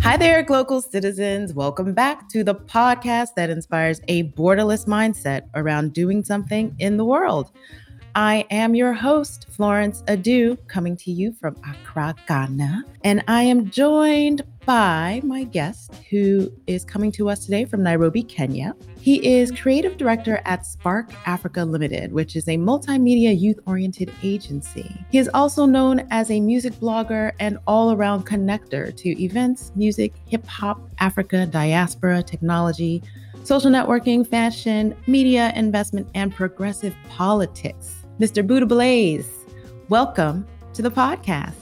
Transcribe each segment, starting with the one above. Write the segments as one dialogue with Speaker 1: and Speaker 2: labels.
Speaker 1: Hi there, global citizens. Welcome back to the podcast that inspires a borderless mindset around doing something in the world. I am your host, Florence Adu, coming to you from Accra, Ghana. And I am joined by my guest who is coming to us today from Nairobi, Kenya. He is creative director at Spark Africa Limited, which is a multimedia youth oriented agency. He is also known as a music blogger and all around connector to events, music, hip hop, Africa, diaspora, technology, social networking, fashion, media, investment, and progressive politics. Mr. Buddha Blaze, welcome to the podcast.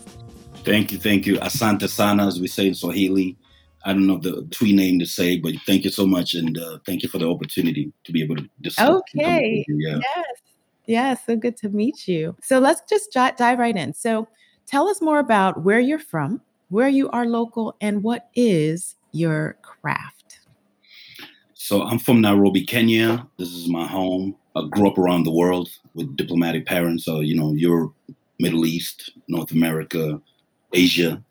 Speaker 2: Thank you, thank you. Asante sana, as we say in Swahili. I don't know the Twi name to say, but thank you so much, and uh, thank you for the opportunity to be able to discuss.
Speaker 1: Okay. Yeah. Yes. Yeah. So good to meet you. So let's just j- dive right in. So tell us more about where you're from, where you are local, and what is your craft.
Speaker 2: So I'm from Nairobi, Kenya. This is my home. I grew up around the world with diplomatic parents. So, you know, Europe, Middle East, North America, Asia,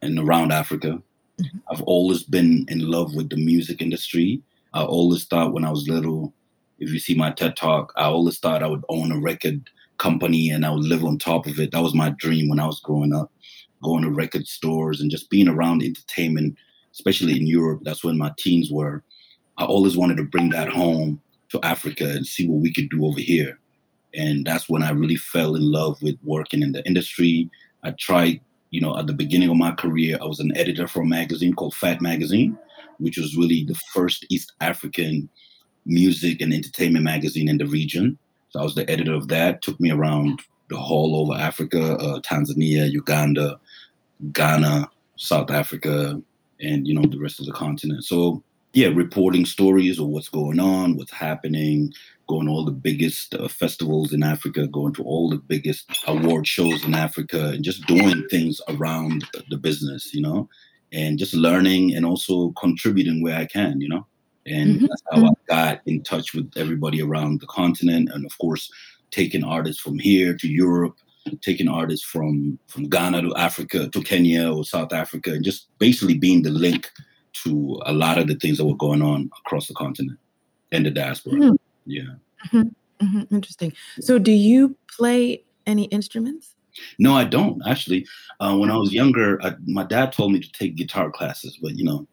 Speaker 2: and around Africa. Mm-hmm. I've always been in love with the music industry. I always thought when I was little, if you see my TED talk, I always thought I would own a record company and I would live on top of it. That was my dream when I was growing up, going to record stores and just being around entertainment, especially in Europe. That's when my teens were. I always wanted to bring that home to Africa and see what we could do over here. And that's when I really fell in love with working in the industry. I tried, you know, at the beginning of my career, I was an editor for a magazine called Fat Magazine, which was really the first East African music and entertainment magazine in the region. So I was the editor of that. Took me around the whole over Africa, uh, Tanzania, Uganda, Ghana, South Africa, and you know the rest of the continent. So yeah, reporting stories of what's going on, what's happening, going to all the biggest uh, festivals in Africa, going to all the biggest award shows in Africa, and just doing things around the business, you know, and just learning and also contributing where I can, you know. And mm-hmm. that's how I mm-hmm. got in touch with everybody around the continent, and of course, taking artists from here to Europe, taking artists from from Ghana to Africa to Kenya or South Africa, and just basically being the link to a lot of the things that were going on across the continent and the diaspora. Mm-hmm. Yeah.
Speaker 1: Mm-hmm. Mm-hmm. Interesting. So, do you play any instruments?
Speaker 2: No, I don't actually. Uh, when I was younger, I, my dad told me to take guitar classes, but you know,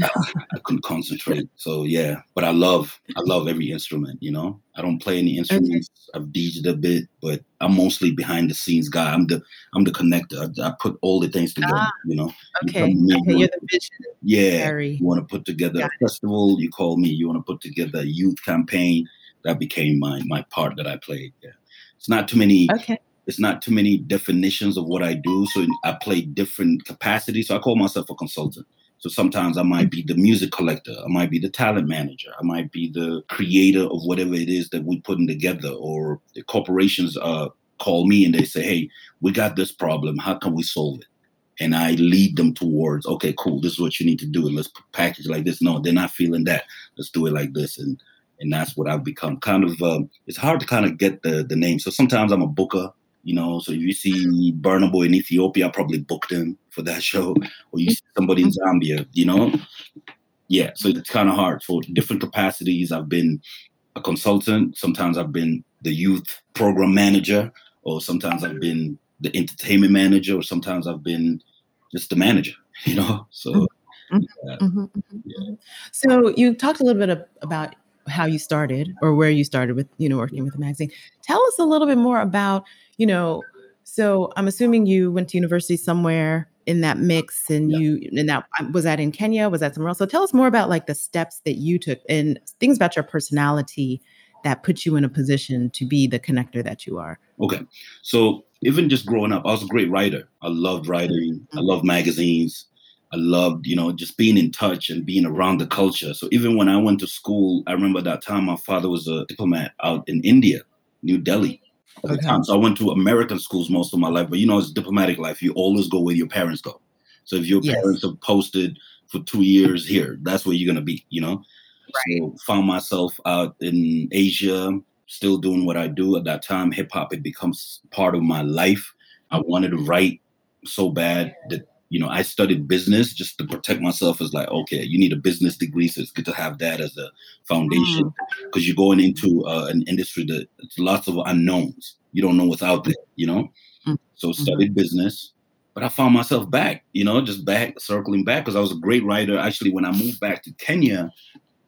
Speaker 2: I couldn't concentrate. So yeah, but I love I love every instrument. You know, I don't play any instruments. Okay. I've DJed a bit, but I'm mostly behind the scenes guy. I'm the I'm the connector. I, I put all the things together. Ah, you know.
Speaker 1: Okay. You okay. You're the vision.
Speaker 2: Yeah. You want to put together Got a festival? You call me. You want to put together a youth campaign? That became my my part that I played. Yeah. It's not too many.
Speaker 1: Okay
Speaker 2: it's not too many definitions of what I do. So I play different capacities. So I call myself a consultant. So sometimes I might be the music collector, I might be the talent manager, I might be the creator of whatever it is that we're putting together, or the corporations uh, call me and they say, hey, we got this problem. How can we solve it? And I lead them towards, okay, cool, this is what you need to do. And let's package like this. No, they're not feeling that. Let's do it like this. And and that's what I've become. Kind of, um, it's hard to kind of get the the name. So sometimes I'm a booker you know, so if you see Burna Boy in Ethiopia, I probably booked him for that show. Or you see somebody in Zambia, you know? Yeah, so it's kind of hard. For different capacities, I've been a consultant. Sometimes I've been the youth program manager, or sometimes I've been the entertainment manager, or sometimes I've been just the manager, you know? So, mm-hmm.
Speaker 1: yeah. Mm-hmm. mm-hmm. Yeah. So you talked a little bit about how you started or where you started with, you know, working with the magazine. Tell us a little bit more about you know, so I'm assuming you went to university somewhere in that mix and yeah. you and that um, was that in Kenya? Was that somewhere else? So tell us more about like the steps that you took and things about your personality that put you in a position to be the connector that you are.
Speaker 2: Okay. So even just growing up I was a great writer. I loved writing. Mm-hmm. I loved magazines I loved you know just being in touch and being around the culture so even when I went to school I remember that time my father was a diplomat out in India New Delhi at okay. the time. So I went to American schools most of my life, but you know, it's diplomatic life. You always go where your parents go. So if your yes. parents have posted for two years here, that's where you're gonna be, you know? Right. So found myself out in Asia, still doing what I do. At that time, hip hop had become part of my life. I wanted to write so bad that you know I studied business just to protect myself. As like, okay, you need a business degree, so it's good to have that as a foundation because mm. you're going into uh, an industry that it's lots of unknowns. You don't know what's out there, you know. Mm. So mm-hmm. studied business, but I found myself back, you know, just back circling back because I was a great writer. Actually, when I moved back to Kenya,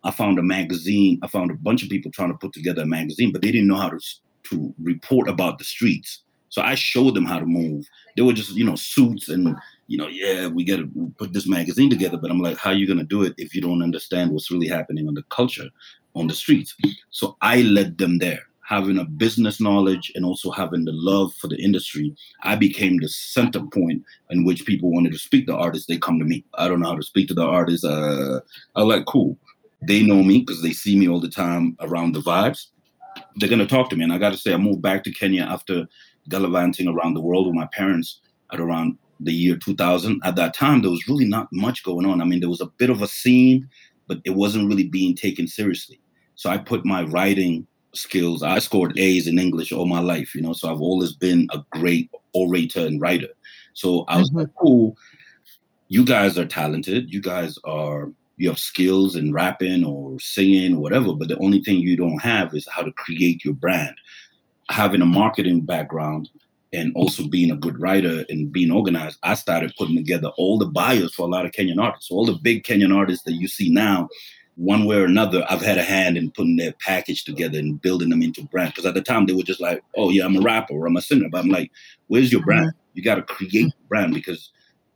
Speaker 2: I found a magazine. I found a bunch of people trying to put together a magazine, but they didn't know how to to report about the streets. So I showed them how to move. They were just, you know, suits and, you know, yeah, we got to put this magazine together. But I'm like, how are you going to do it if you don't understand what's really happening on the culture on the streets? So I led them there. Having a business knowledge and also having the love for the industry, I became the center point in which people wanted to speak to artists. They come to me. I don't know how to speak to the artists. Uh, I like cool. They know me because they see me all the time around the vibes they're going to talk to me. And I got to say, I moved back to Kenya after gallivanting around the world with my parents at around the year 2000. At that time, there was really not much going on. I mean, there was a bit of a scene, but it wasn't really being taken seriously. So I put my writing skills. I scored A's in English all my life, you know. So I've always been a great orator and writer. So I was mm-hmm. like, cool. You guys are talented. You guys are you have skills in rapping or singing or whatever, but the only thing you don't have is how to create your brand. Having a marketing background and also being a good writer and being organized, I started putting together all the bios for a lot of Kenyan artists. So all the big Kenyan artists that you see now, one way or another, I've had a hand in putting their package together and building them into brand. Because at the time they were just like, oh yeah, I'm a rapper or I'm a singer. But I'm like, where's your brand? Mm-hmm. You got to create brand because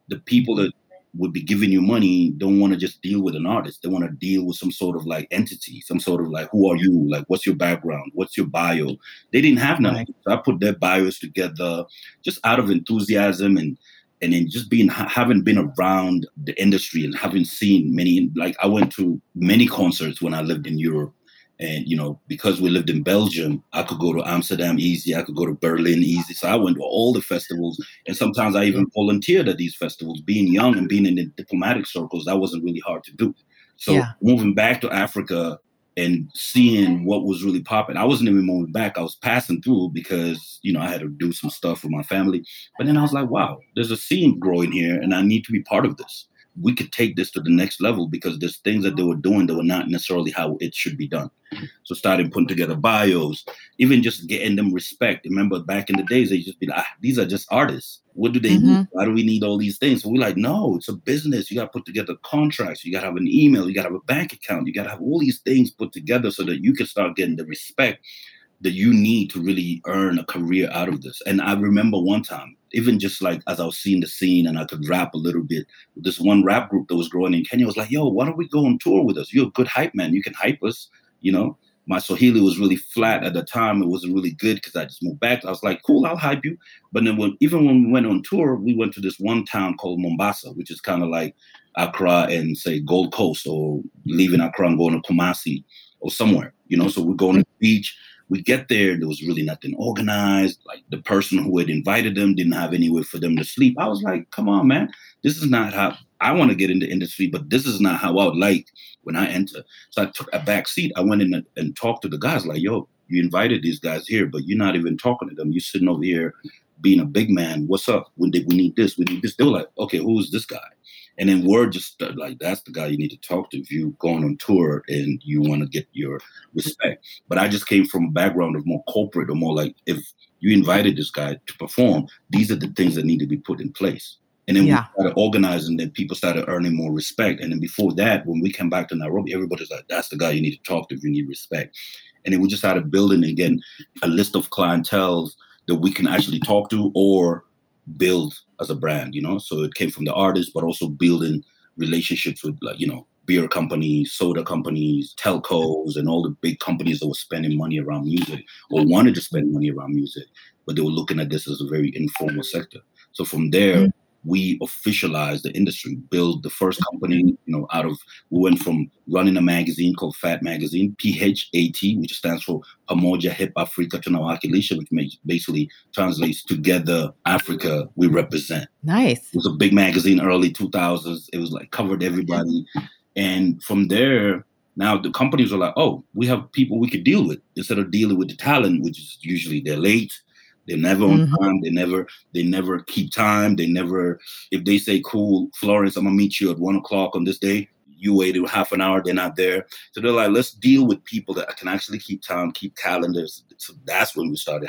Speaker 2: the people that would be giving you money don't want to just deal with an artist. They want to deal with some sort of like entity, some sort of like, who are you? Like, what's your background? What's your bio? They didn't have none. Right. So I put their bios together just out of enthusiasm and and then just being having been around the industry and having seen many like I went to many concerts when I lived in Europe and you know, because we lived in Belgium, I could go to Amsterdam easy. I could go to Berlin easy. So I went to all the festivals, and sometimes I even volunteered at these festivals. Being young and being in the diplomatic circles, that wasn't really hard to do. So yeah. moving back to Africa and seeing what was really popping, I wasn't even moving back. I was passing through because you know I had to do some stuff for my family. But then I was like, wow, there's a scene growing here, and I need to be part of this we could take this to the next level because there's things that they were doing that were not necessarily how it should be done. So starting putting together bios, even just getting them respect. Remember back in the days, they just be like, ah, these are just artists. What do they mm-hmm. need? Why do we need all these things? So we're like, no, it's a business. You got to put together contracts. You got to have an email. You got to have a bank account. You got to have all these things put together so that you can start getting the respect that you need to really earn a career out of this. And I remember one time, even just like as I was seeing the scene and I could rap a little bit, this one rap group that was growing in Kenya was like, yo, why don't we go on tour with us? You're a good hype man. You can hype us, you know? My Swahili was really flat at the time. It wasn't really good because I just moved back. I was like, cool, I'll hype you. But then when even when we went on tour, we went to this one town called Mombasa, which is kind of like Accra and say Gold Coast or leaving Accra and going to Kumasi or somewhere, you know. So we're going to the beach we get there, there was really nothing organized. Like the person who had invited them didn't have anywhere for them to sleep. I was like, come on, man. This is not how I want to get into industry, but this is not how I would like when I enter. So I took a back seat. I went in and, talked to the guys like, yo, you invited these guys here, but you're not even talking to them. You're sitting over here being a big man. What's up? When did we need this? We need this. They were like, okay, who's this guy? And then word just started, like that's the guy you need to talk to if you're going on tour and you want to get your respect. But I just came from a background of more corporate or more like if you invited this guy to perform, these are the things that need to be put in place. And then yeah. we started organizing, then people started earning more respect. And then before that, when we came back to Nairobi, everybody's like, that's the guy you need to talk to if you need respect. And then we just started building again a list of clientels that we can actually talk to or build as a brand, you know. So it came from the artist, but also building relationships with like, you know, beer companies, soda companies, telcos, and all the big companies that were spending money around music or wanted to spend money around music, but they were looking at this as a very informal sector. So from there, mm-hmm we officialized the industry, built the first company, you know, out of, we went from running a magazine called Fat Magazine, PHAT, which stands for Pamoja Hip Africa Tunawakilisha, which basically translates Together Africa We Represent.
Speaker 1: Nice.
Speaker 2: It was a big magazine, early 2000s. It was like covered everybody. And from there, now the companies are like, oh, we have people we could deal with instead of dealing with the talent, which is usually they're late, They're never on mm-hmm. time. They never they never keep time. They never if they say, "Cool, Florence, I'm gonna meet you at one o'clock on this day." You waited half an hour. They're not there. So they're like, let's deal with people that can actually keep time, keep calendars. So that's when we started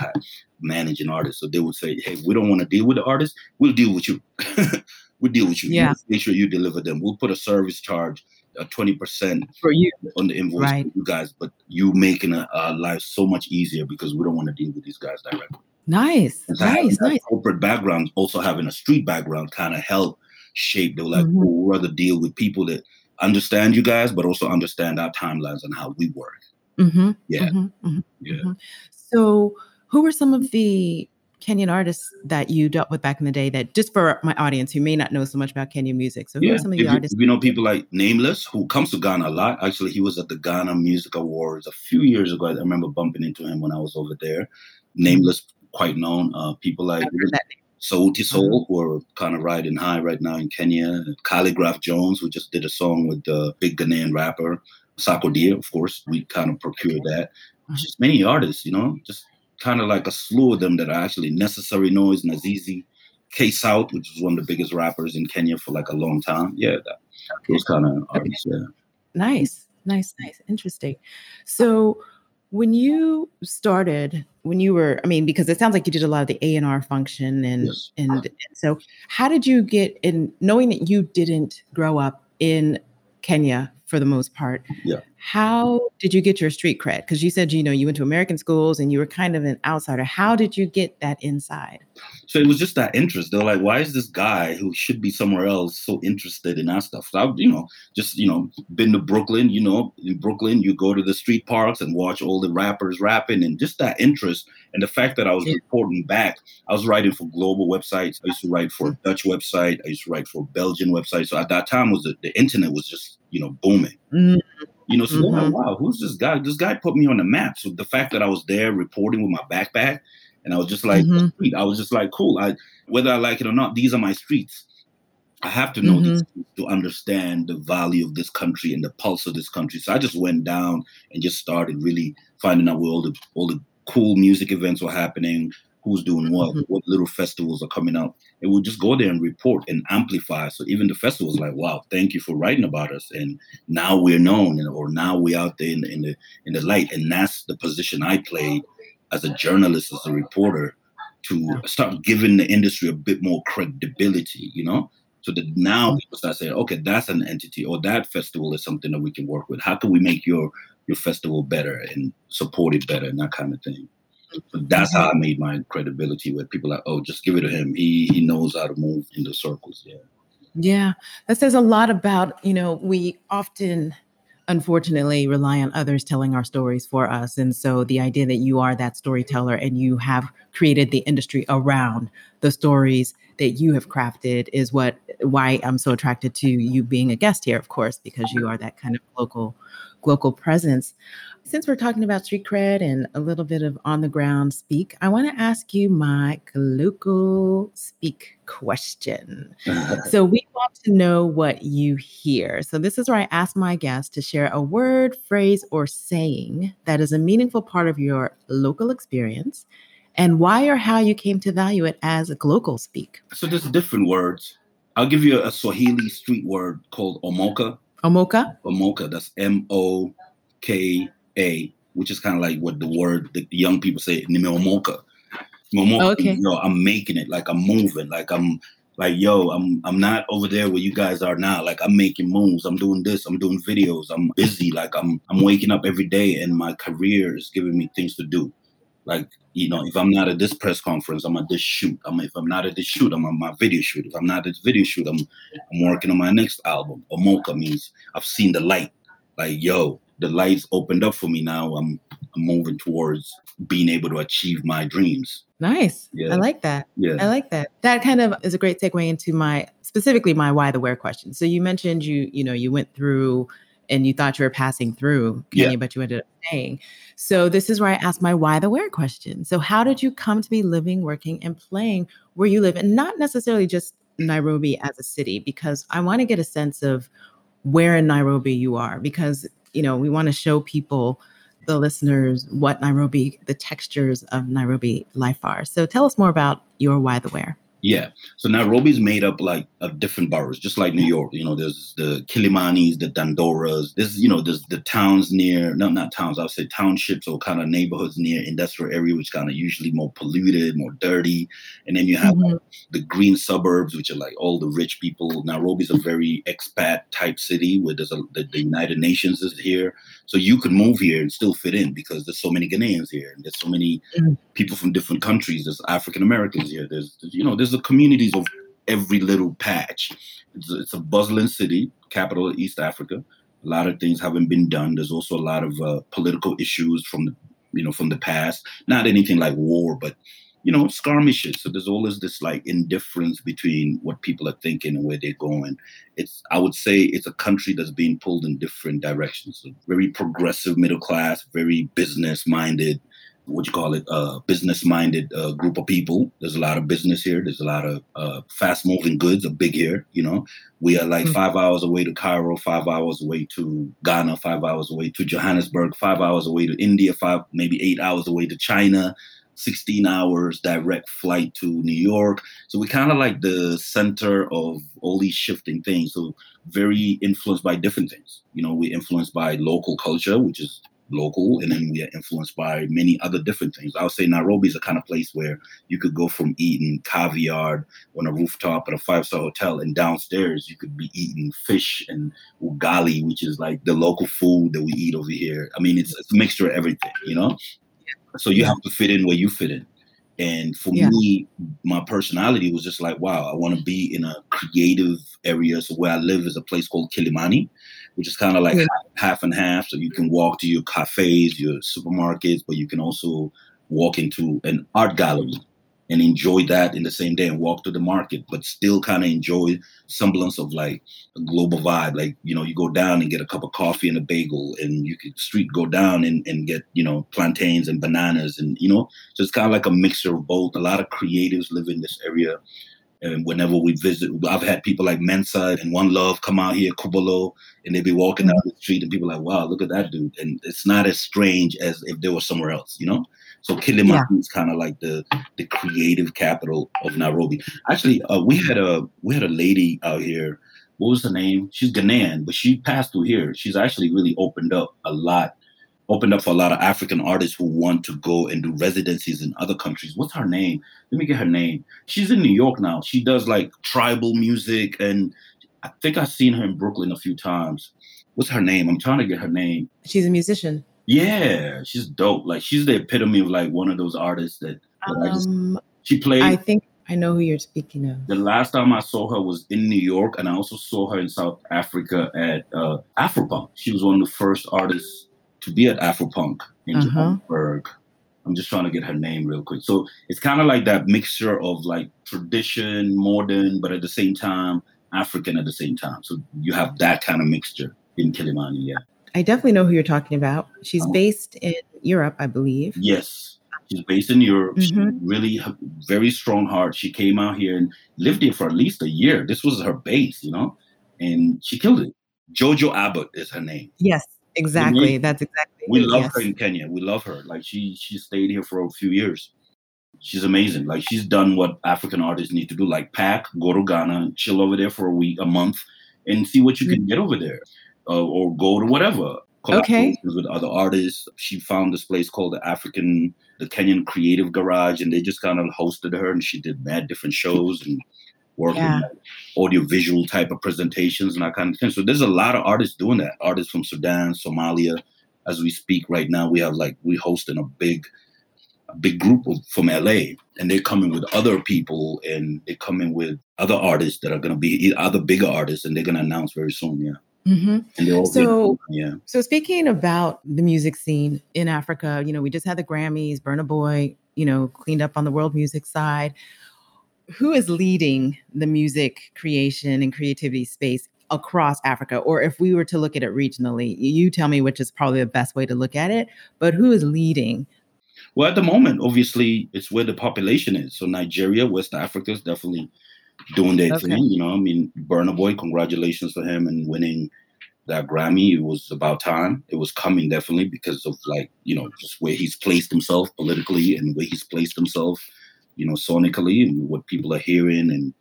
Speaker 2: managing artists. So they would say, "Hey, we don't want to deal with the artist. We'll deal with you. we'll deal with you.
Speaker 1: Yeah.
Speaker 2: Make sure you deliver them. We'll put a service charge." Uh, a 20%
Speaker 1: for you
Speaker 2: on the invoice right. for you guys, but you making our life so much easier because we don't want to deal with these guys directly.
Speaker 1: Nice, nice, nice.
Speaker 2: Corporate background, also having a street background, kind of help shape. They were like, mm-hmm. we'll rather deal with people that understand you guys, but also understand our timelines and how we work.
Speaker 1: Mm-hmm,
Speaker 2: yeah,
Speaker 1: mm-hmm, mm-hmm,
Speaker 2: yeah.
Speaker 1: Mm-hmm. So, who were some of the Kenyan artists that you dealt with back in the day that just for my audience who may not know so much about Kenyan music. So who
Speaker 2: yeah.
Speaker 1: are some of the
Speaker 2: if
Speaker 1: artists?
Speaker 2: You, you know people like Nameless, who comes to Ghana a lot. Actually, he was at the Ghana Music Awards a few years ago. I remember bumping into him when I was over there. Nameless quite known. Uh, people like Sauti Sol, mm-hmm. who are kind of riding high right now in Kenya. Khaligraph Jones, who just did a song with the big Ghanaian rapper. Sarkodie, of course, we kind of procured that. Mm-hmm. Just many artists, you know, just kind of like a slew of them that are actually Necessary Noise, Nazizi, K South, which was one of the biggest rappers in Kenya for like a long time. Yeah, that, those kind of artists. Yeah.
Speaker 1: Nice, nice, nice, interesting. So, when you started, when you were, I mean, because it sounds like you did a lot of the A and R function, and,
Speaker 2: yes.
Speaker 1: and and so how did you get in? Knowing that you didn't grow up in Kenya for the most part,
Speaker 2: yeah.
Speaker 1: How did you get your street cred? Because you said you know you went to American schools and you were kind of an outsider. How did you get that inside?
Speaker 2: So it was just that interest. They're like, why is this guy who should be somewhere else so interested in that stuff? So I, you know, just you know, been to Brooklyn. You know, in Brooklyn, you go to the street parks and watch all the rappers rapping, and just that interest and the fact that I was yeah. reporting back. I was writing for global websites. I used to write for a Dutch website. I used to write for a Belgian website. So at that time, was the, the internet was just you know booming.
Speaker 1: Mm-hmm.
Speaker 2: You know, so mm-hmm. wow, who's this guy? This guy put me on the map. So the fact that I was there reporting with my backpack, and I was just like, mm-hmm. I was just like, cool. I whether I like it or not, these are my streets. I have to know mm-hmm. these to understand the value of this country and the pulse of this country. So I just went down and just started really finding out where all the all the cool music events were happening, who's doing what, mm-hmm. what little festivals are coming out. And we'll just go there and report and amplify. So even the festivals like, wow, thank you for writing about us. And now we're known and, or now we're out there in, in the in the light. And that's the position I played as a journalist, as a reporter, to start giving the industry a bit more credibility, you know? So that now mm-hmm. people start saying, okay, that's an entity or that festival is something that we can work with. How can we make your your festival better and support it better and that kind of thing? That's how I made my credibility with people like, oh, just give it to him. He he knows how to move in the circles. Yeah.
Speaker 1: Yeah. That says a lot about, you know, we often unfortunately rely on others telling our stories for us. And so the idea that you are that storyteller and you have created the industry around the stories that you have crafted is what why I'm so attracted to you being a guest here, of course, because you are that kind of local local presence. Since we're talking about street cred and a little bit of on the ground speak, I want to ask you my local speak question. so, we want to know what you hear. So, this is where I ask my guests to share a word, phrase, or saying that is a meaningful part of your local experience and why or how you came to value it as a local speak.
Speaker 2: So, there's different words. I'll give you a Swahili street word called omoka.
Speaker 1: Omoka?
Speaker 2: Omoka. That's M O K A, which is kind of like what the word the young people say, Nimeomoka.
Speaker 1: Momoka, oh, okay.
Speaker 2: Yo, I'm making it, like I'm moving, like I'm like, yo, I'm I'm not over there where you guys are now. Like I'm making moves, I'm doing this, I'm doing videos, I'm busy, like I'm I'm waking up every day and my career is giving me things to do. Like, you know, if I'm not at this press conference, I'm at this shoot. I'm if I'm not at this shoot, I'm on my video shoot. If I'm not at this video shoot, I'm I'm working on my next album. Omoka means I've seen the light. Like, yo, the lights opened up for me now. I'm I'm moving towards being able to achieve my dreams.
Speaker 1: Nice. Yeah. I like that.
Speaker 2: Yeah.
Speaker 1: I like that. That kind of is a great segue into my specifically my why the where question. So you mentioned you, you know, you went through and you thought you were passing through Kenya, yeah. but you ended up staying. So this is where I ask my why the where question. So how did you come to be living, working, and playing where you live, and not necessarily just Nairobi as a city? Because I want to get a sense of where in Nairobi you are, because you know we want to show people the listeners what Nairobi, the textures of Nairobi life are. So tell us more about your Why the Where.
Speaker 2: Yeah. So Nairobi is made up like of different boroughs, just like New York. You know, there's the Kilimanis, the Dandoras. There's, you know, there's the towns near, no, not towns, I would say townships or kind of neighborhoods near industrial area, which kind of usually more polluted, more dirty. And then you have mm-hmm. the green suburbs, which are like all the rich people. Nairobi's a very expat type city where there's a, the, the United Nations is here. So you could move here and still fit in because there's so many Ghanaians here and there's so many mm-hmm. people from different countries. There's African Americans here. There's, you know, there's the communities of every little patch. It's a, it's a bustling city, capital of East Africa. A lot of things haven't been done. There's also a lot of uh, political issues from the, you know, from the past. Not anything like war, but you know, skirmishes. So there's always this like indifference between what people are thinking and where they're going. It's, I would say, it's a country that's being pulled in different directions. So very progressive middle class, very business minded, what you call it, uh, business-minded uh, group of people. There's a lot of business here. There's a lot of uh, fast-moving goods are big here. You know, we are like mm-hmm. five hours away to Cairo, five hours away to Ghana, five hours away to Johannesburg, five hours away to India, five maybe eight hours away to China. 16 hours direct flight to New York. So we kind of like the center of all these shifting things. So very influenced by different things. You know, we're influenced by local culture, which is local, and then we are influenced by many other different things. I would say Nairobi is a kind of place where you could go from eating caviar on a rooftop at a five star hotel, and downstairs you could be eating fish and ugali, which is like the local food that we eat over here. I mean, it's, it's a mixture of everything, you know. So you have to fit in where you fit in. And for yeah. me, my personality was just like, wow, I want to be in a creative area. So where I live is a place called Kilimani, which is kind of like yeah. half and half. So you can walk to your cafes, your supermarkets, but you can also walk into an art gallery and enjoy that in the same day and walk to the market, but still kind of enjoy semblance of like a global vibe. Like, you know, you go down and get a cup of coffee and a bagel and you could street go down and, and get, you know, plantains and bananas and, you know, so it's kind of like a mixture of both. A lot of creatives live in this area. And whenever we visit, I've had people like Mensa and Wanlov come out here, Kubolor, and they be walking down the street and people like, wow, look at that dude. And it's not as strange as if they were somewhere else, you know? So Kilimani yeah. is kind of like the the creative capital of Nairobi. Actually, uh, we had a we had a lady out here. What was her name? She's Ghanaian, but she passed through here. She's actually really opened up a lot opened up for a lot of African artists who want to go and do residencies in other countries. What's her name? Let me get her name. She's in New York now. She does like tribal music, and I think I've seen her in Brooklyn a few times. What's her name? I'm trying to get her name.
Speaker 1: She's a musician.
Speaker 2: Yeah, she's dope. Like she's the epitome of like one of those artists that, that um, I just, she played.
Speaker 1: I think I know who you're speaking of.
Speaker 2: The last time I saw her was in New York, and I also saw her in South Africa at uh, Afropunk. She was one of the first artists to be at Afropunk in uh-huh. Johannesburg. I'm just trying to get her name real quick. So it's kind of like that mixture of like tradition, modern, but at the same time, African at the same time. So you have that kind of mixture in Kilimani, yeah.
Speaker 1: I definitely know who you're talking about. She's oh. based in Europe, I believe.
Speaker 2: Yes. She's based in Europe. Mm-hmm. She really very strong heart. She came out here and lived here for at least a year. This was her base, you know, and she killed it. Jojo Abot is her name.
Speaker 1: Yes. Exactly. That's exactly.
Speaker 2: We love yes. her in Kenya. We love her. Like she she stayed here for a few years. She's amazing. Like she's done what African artists need to do. Like pack, go to Ghana, chill over there for a week, a month, and see what you mm-hmm. can get over there, uh, or go to whatever.
Speaker 1: Okay.
Speaker 2: With other artists, she found this place called the African, the Kenyan Creative Garage, and they just kind of hosted her, and she did mad different shows and working yeah. audio visual type of presentations and that kind of thing. So there's a lot of artists doing that. Artists from Sudan, Somalia. As we speak right now, we have like we hosting a big a big group of, from LA and they're coming with other people and they're coming with other artists that are going to be other bigger artists and they're going to announce very soon. Yeah.
Speaker 1: Mm-hmm. so, yeah. So speaking about the music scene in Africa, you know, we just had the Grammys. Burna Boy, you know, cleaned up on the world music side who is leading the music creation and creativity space across Africa? Or if we were to look at it regionally, you tell me which is probably the best way to look at it, but who is leading?
Speaker 2: Well, at the moment, obviously, it's where the population is. So Nigeria, West Africa is definitely doing their okay. thing. You know, I mean, Burna Boy, congratulations to him and winning that Grammy. It was about time. It was coming definitely because of like, you know, just where he's placed himself politically and where he's placed himself, you know, sonically and what people are hearing and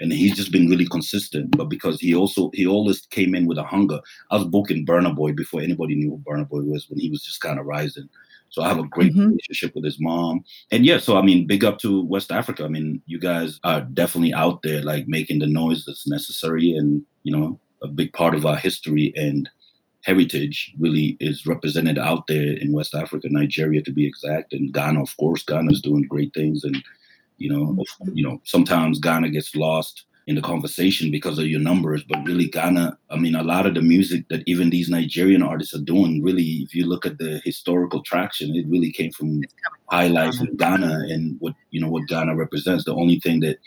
Speaker 2: and he's just been really consistent. But because he also he always came in with a hunger. I was booking Burna Boy before anybody knew who Burna Boy was when he was just kind of rising. So I have a great mm-hmm. relationship with his mom. And yeah, so I mean, big up to West Africa. I mean, you guys are definitely out there like making the noise that's necessary and, you know, a big part of our history and heritage really is represented out there in West Africa, Nigeria to be exact, and Ghana, of course. Ghana is doing great things and you know, you know, sometimes Ghana gets lost in the conversation because of your numbers, but really Ghana, I mean, a lot of the music that even these Nigerian artists are doing, really, if you look at the historical traction, it really came from highlights in Ghana and what you know what Ghana represents. The only thing that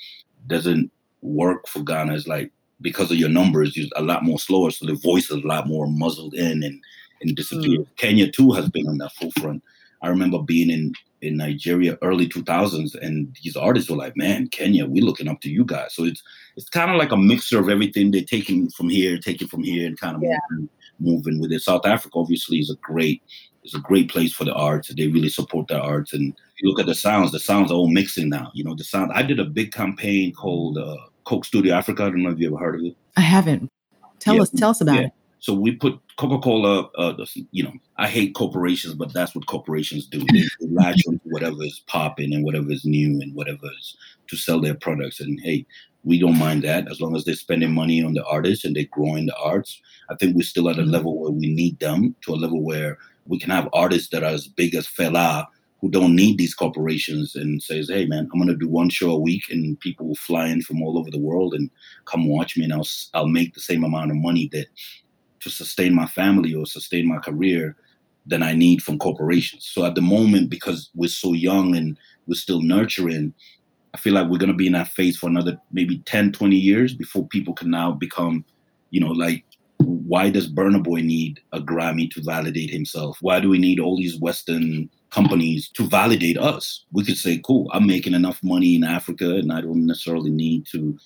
Speaker 2: doesn't work for Ghana is like because of your numbers, you're a lot more slower, so the voice is a lot more muzzled in and and disappeared. Mm. Kenya too has been on that forefront. I remember being in in Nigeria early 2000s, and these artists were like, "Man, Kenya, we're looking up to you guys." So it's it's kind of like a mixture of everything. They're taking from here, taking from here, and kind of yeah. moving, moving with it. South Africa obviously is a great is a great place for the arts. They really support the arts, and you look at the sounds. The sounds are all mixing now. You know, the sound. I did a big campaign called uh, Coke Studio Africa. I don't know if you ever heard of it.
Speaker 1: I haven't. Tell yeah. us. Tell us about yeah. it.
Speaker 2: So we put Coca Cola. Uh, you know, I hate corporations, but that's what corporations do. They, they latch on whatever is popping and whatever is new and whatever is to sell their products. And hey, we don't mind that as long as they're spending money on the artists and they're growing the arts. I think we're still at a mm-hmm. level where we need them to a level where we can have artists that are as big as Fela who don't need these corporations and says, "Hey, man, I'm gonna do one show a week, and people will fly in from all over the world and come watch me, and I'll I'll make the same amount of money that to sustain my family or sustain my career than I need from corporations. So at the moment, because we're so young and we're still nurturing, I feel like we're going to be in that phase for another maybe 10, 20 years before people can now become, you know, like, why does Burna Boy need a Grammy to validate himself? Why do we need all these Western companies to validate us? We could say, cool, I'm making enough money in Africa and I don't necessarily need to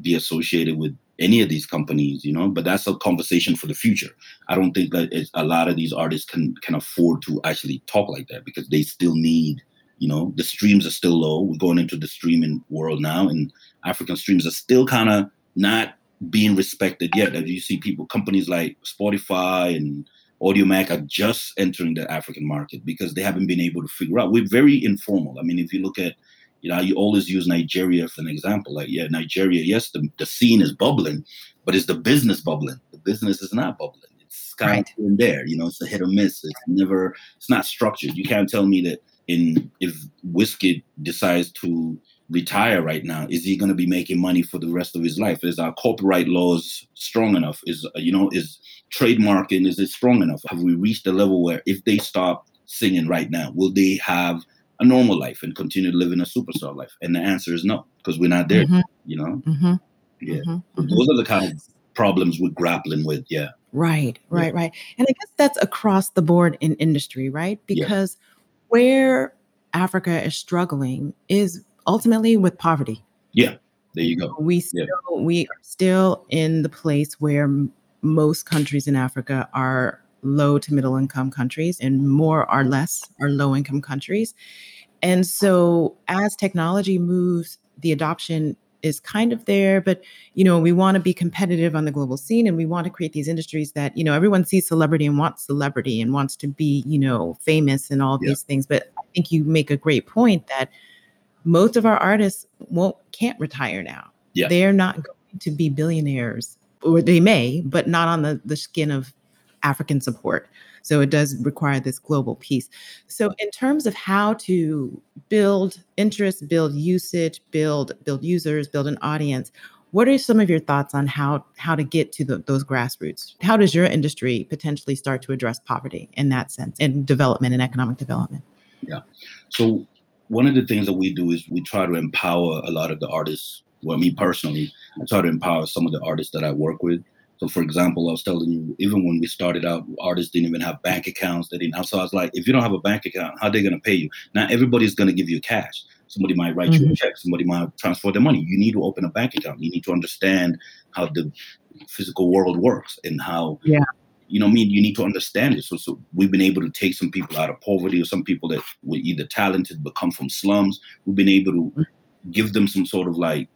Speaker 2: be associated with any of these companies, you know. But that's a conversation for the future. I don't think that a lot of these artists can can afford to actually talk like that because they still need, you know, the streams are still low. We're going into the streaming world now, and African streams are still kind of not being respected yet. As you see, people, companies like Spotify and Audiomack are just entering the African market because they haven't been able to figure out. We're very informal. I mean, if you look at you know, you always use Nigeria for an example. Like, yeah, Nigeria, yes, the, the scene is bubbling, but is the business bubbling? The business is not bubbling. It's kind right. of in there. You know, it's a hit or miss. It's never, it's not structured. You can't tell me that in if Wizkid decides to retire right now, is he going to be making money for the rest of his life? Is our copyright laws strong enough? Is you know, is trademarking is it strong enough? Have we reached a level where if they stop singing right now, will they have a normal life and continue living a superstar life? And the answer is no, because we're not there. Mm-hmm. You know. Mm-hmm. Yeah. Mm-hmm. mm-hmm. Those are the kind of problems we're grappling with. Yeah.
Speaker 1: Right. Right. Yeah. Right. And I guess that's across the board in industry, right? Because yeah. where Africa is struggling is ultimately with poverty.
Speaker 2: Yeah. There you go.
Speaker 1: We still yeah. we are still in the place where most countries in Africa are low to middle income countries and more or less are low income countries. And so as technology moves, the adoption is kind of there, but you know, we want to be competitive on the global scene and we want to create these industries that, you know, everyone sees celebrity and wants celebrity and wants to be, you know, famous and all yeah. these things. But I think you make a great point that most of our artists won't can't retire now. Yeah. They're not going to be billionaires or they may, but not on the, the skin of African support. So it does require this global piece. So in terms of how to build interest, build usage, build build users, build an audience, what are some of your thoughts on how how to get to the, those grassroots? How does your industry potentially start to address poverty in that sense, in development and economic development?
Speaker 2: Yeah. So one of the things that we do is we try to empower a lot of the artists. Well, me personally, I try to empower some of the artists that I work with so, for example, I was telling you, even when we started out, artists didn't even have bank accounts. They didn't have. So I was like, if you don't have a bank account, how are they going to pay you? Now everybody's going to give you cash. Somebody might write mm-hmm. you a mm-hmm. check. Somebody might transfer the money. You need to open a bank account. You need to understand how the physical world works and how
Speaker 1: yeah.
Speaker 2: you know, I mean, you need to understand it. So, so we've been able to take some people out of poverty, or some people that were either talented but come from slums. We've been able to mm. give them some sort of like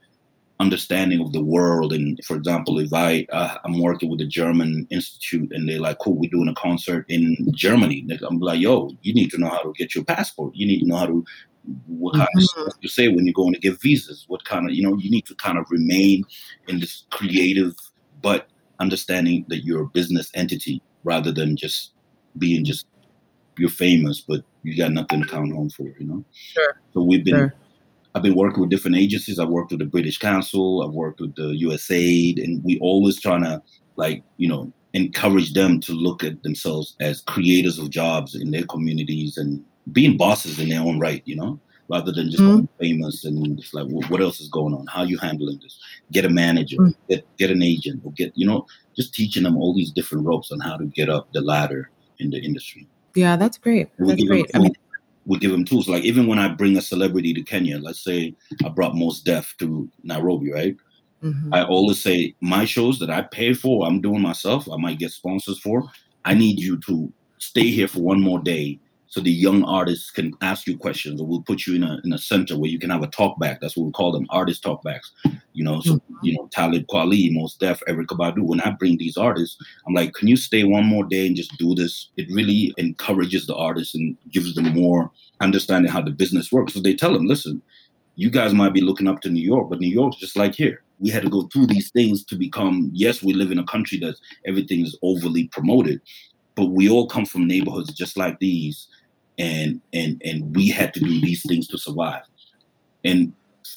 Speaker 2: understanding of the world. And for example, if I uh, I'm working with a German institute and they're like, "Cool, we're doing a concert in Germany," I'm like, "Yo, you need to know how to get your passport. You need to know how to what kind mm-hmm. of stuff you say when you're going to get visas. What kind of you know you need to kind of remain in this creative but understanding that you're a business entity rather than just being just you're famous but you got nothing to count home for. You know.
Speaker 1: Sure.
Speaker 2: So we've been.
Speaker 1: Sure
Speaker 2: I've been working with different agencies. I've worked with the British Council. I've worked with the USAID, and we always trying to like you know encourage them to look at themselves as creators of jobs in their communities and being bosses in their own right. You know, rather than just mm-hmm. famous and just like what else is going on? How are you handling this? Get a manager, mm-hmm. get get an agent, or get you know just teaching them all these different ropes on how to get up the ladder in the industry.
Speaker 1: Yeah, that's great. That's great. I mean,
Speaker 2: we give them tools. Like even when I bring a celebrity to Kenya, let's say I brought Mos Def to Nairobi, right? Mm-hmm. I always say my shows that I pay for, I'm doing myself. I might get sponsors for. I need you to stay here for one more day so the young artists can ask you questions or we'll put you in a in a center where you can have a talk back. That's what we call them artist talk backs. You know so mm-hmm. you know Talib Kweli Mos Def Erykah Badu when I bring these artists I'm like can you stay one more day and just do this? It really encourages the artists and gives them more understanding how the business works. So they tell them listen you guys might be looking up to New York but New York's just like here. We had to go through these things to become yes we live in a country that everything is overly promoted but we all come from neighborhoods just like these and and and we had to do these things to survive. And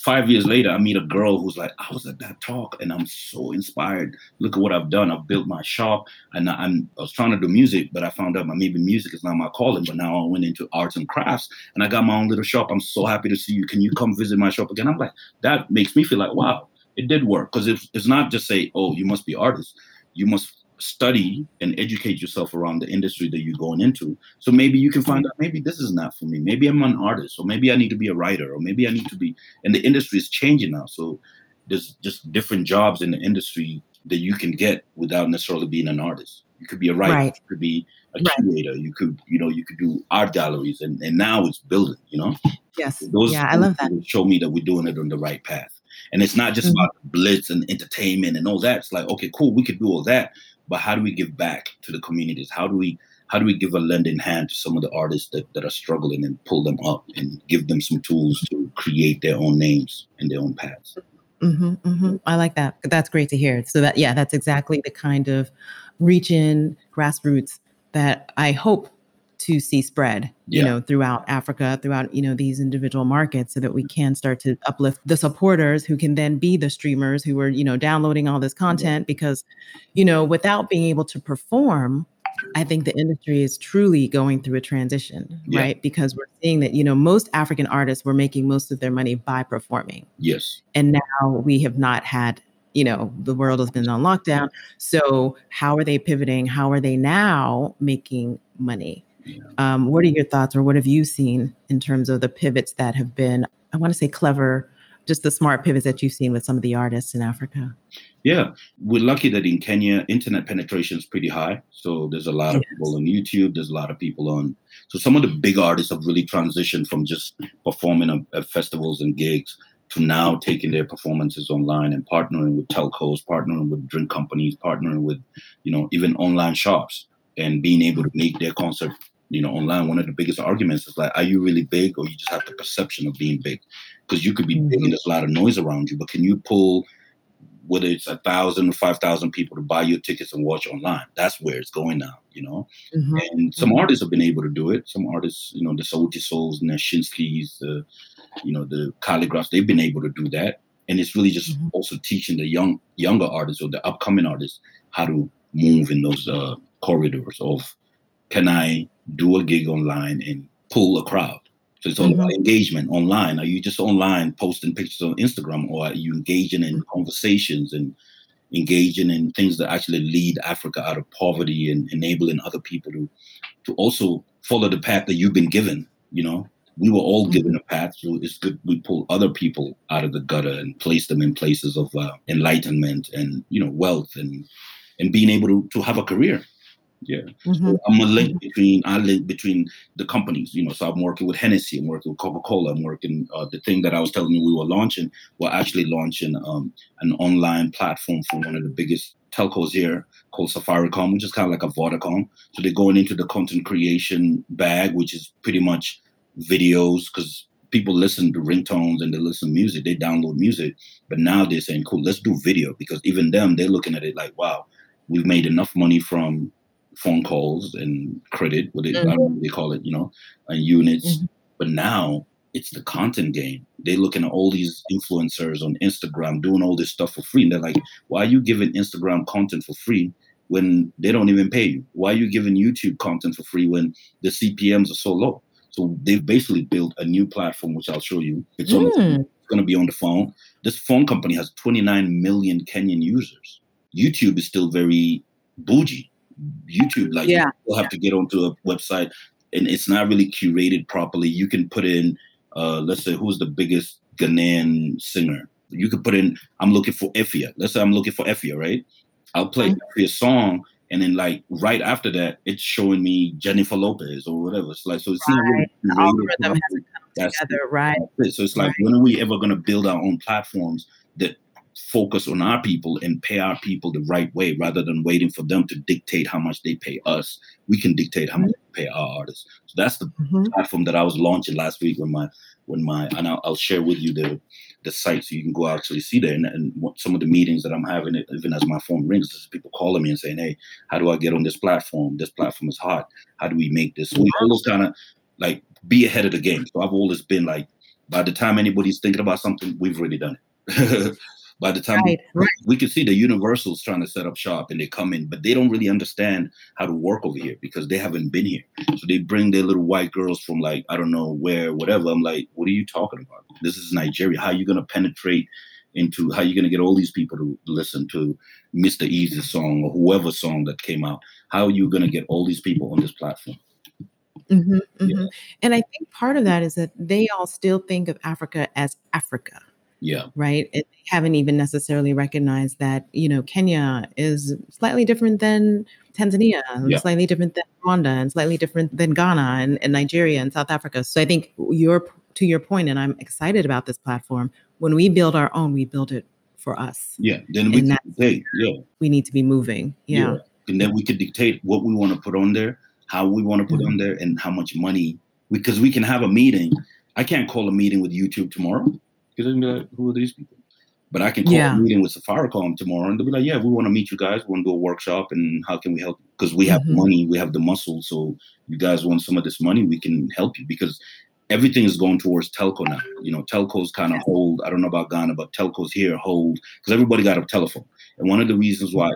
Speaker 2: five years later, I meet a girl who's like, I was at that talk and I'm so inspired. Look at what I've done. I've built my shop and I'm, I was trying to do music, but I found out my maybe music is not my calling. But now I went into arts and crafts and I got my own little shop. I'm so happy to see you. Can you come visit my shop again? I'm like, that makes me feel like, wow, it did work. Because it's, it's not just say, oh, you must be artists. You must study and educate yourself around the industry that you're going into. So maybe you can find out maybe this is not for me. Maybe I'm an artist, or maybe I need to be a writer, or maybe I need to be. And the industry is changing now, so there's just different jobs in the industry that you can get without necessarily being an artist. You could be a writer, right. you could be a right. curator, you could, you know, you could do art galleries, and and now it's building. You know,
Speaker 1: yes, those yeah, I love that.
Speaker 2: Show me that we're doing it on the right path. And it's not just mm-hmm. about blitz and entertainment and all that. It's like, okay, cool, we could do all that, but how do we give back to the communities? How do we how do we give a lending hand to some of the artists that, that are struggling and pull them up and give them some tools to create their own names and their own paths?
Speaker 1: Mm-hmm, mm-hmm. I like that. That's great to hear. So that yeah, that's exactly the kind of reach in grassroots that I hope to see spread you know throughout africa throughout you know these individual markets so that we can start to uplift the supporters who can then be the streamers who are you know downloading all this content because you know without being able to perform i think the industry is truly going through a transition yeah. right? Because we're seeing that you know most african artists were making most of their money by performing.
Speaker 2: Yes.
Speaker 1: And now we have not had you know the world has been on lockdown. So how are they pivoting? How are they now making money um, what are your thoughts, or what have you seen in terms of the pivots that have been, I want to say, clever, just the smart pivots that you've seen with some of the artists in Africa?
Speaker 2: Yeah, we're lucky that in Kenya, internet penetration is pretty high. So there's a lot of people on YouTube. There's a lot of people on. So some of the big artists have really transitioned from just performing at festivals and gigs to now taking their performances online and partnering with telcos, partnering with drink companies, partnering with, you know, even online shops and being able to make their concert you know, online, one of the biggest arguments is like, are you really big or you just have the perception of being big? Because you could be mm-hmm. big and there's a lot of noise around you, but can you pull whether it's a thousand or five thousand people to buy your tickets and watch online? That's where it's going now, you know. Mm-hmm. And some mm-hmm. artists have been able to do it. Some artists, you know, the Sauti Sols and the Shinskys, the you know, the Khaligraphs, they've been able to do that. And it's really just mm-hmm. also teaching the young younger artists or the upcoming artists how to move in those uh, corridors of can I do a gig online and pull a crowd. So it's all mm-hmm. about engagement online. Are you just online posting pictures on Instagram or are you engaging in mm-hmm. conversations and engaging in things that actually lead Africa out of poverty and enabling other people to to also follow the path that you've been given, you know? We were all mm-hmm. given a path, so it's good we pull other people out of the gutter and place them in places of uh, enlightenment and you know wealth and and being able to, to have a career Yeah. Mm-hmm. So I'm a link between I link between the companies, you know. So I'm working with Hennessy, I'm working with Coca-Cola, I'm working uh, the thing that I was telling you we were launching, we're actually launching um, an online platform for one of the biggest telcos here called Safaricom, which is kind of like a Vodacom. So they're going into the content creation bag, which is pretty much videos because people listen to ringtones and they listen to music, they download music. But now they're saying, cool, let's do video because even them, they're looking at it like, wow, we've made enough money from phone calls and credit, what they, mm-hmm. they call it, you know, and units. Mm-hmm. But now it's the content game. They're looking at all these influencers on Instagram doing all this stuff for free. And they're like, why are you giving Instagram content for free when they don't even pay you? Why are you giving YouTube content for free when the CPMs are so low? So they've basically built a new platform, which I'll show you. It's, mm. it's going to be on the phone. This phone company has 29 million Kenyan users. YouTube is still very bougie. YouTube, like yeah. you have to get onto a website and it's not really curated properly. You can put in, uh, let's say, who's the biggest Ghanaian singer? You could put in, I'm looking for Efya. Let's say I'm looking for Efya, right? I'll play mm-hmm. Efya's song, and then like right after that, it's showing me Jennifer Lopez or whatever. It's like so it's right. not really
Speaker 1: the algorithm hasn't come together, right?
Speaker 2: So it's like right. when are we ever going to build our own platforms that focus on our people and pay our people the right way rather than waiting for them to dictate how much they pay us. We can dictate how much we pay our artists. So that's the mm-hmm. platform that I was launching last week when my when my and I'll, I'll, share with you the the site so you can go actually see there and, and some of the meetings that I'm having even as my phone rings people calling me and saying hey how do I get on this platform? This platform is hot. How do we make this? So we always kind of like be ahead of the game. So I've always been like by the time anybody's thinking about something we've already done it By the time right, we, we can see the Universal's trying to set up shop and they come in, but they don't really understand how to work over here because they haven't been here. So they bring their little white girls from like I don't know where, whatever. I'm like, what are you talking about? This is Nigeria. How are you gonna penetrate into how you're gonna get all these people to listen to Mr. Eazi's song or whoever song that came out? How are you gonna get all these people on this platform?
Speaker 1: Mm-hmm, mm-hmm. Yeah. And I think part of that is that they all still think of Africa as Africa.
Speaker 2: Yeah.
Speaker 1: Right. It, they haven't even necessarily recognized that, you know, Kenya is slightly different than Tanzania, yeah. slightly different than Rwanda, and slightly different than Ghana and, and Nigeria and South Africa. So I think you're to your point, and I'm excited about this platform. When we build our own, we build it for us.
Speaker 2: Yeah. Then we dictate. Yeah.
Speaker 1: We need to be moving. Yeah. yeah.
Speaker 2: And then we could dictate what we want to put on there, how we want to put mm-hmm. on there, and how much money. Because we can have a meeting. I can't call a meeting with YouTube tomorrow because they're be like, who are these people? But I can call yeah. a meeting with Safaricom tomorrow and they'll be like, yeah, we want to meet you guys. We want to do a workshop and how can we help? Because we have mm-hmm. money, we have the muscle. So you guys want some of this money, we can help you because everything is going towards telco now. You know, telcos kind of hold, I don't know about Ghana, but telcos here hold because everybody got a telephone. And one of the reasons why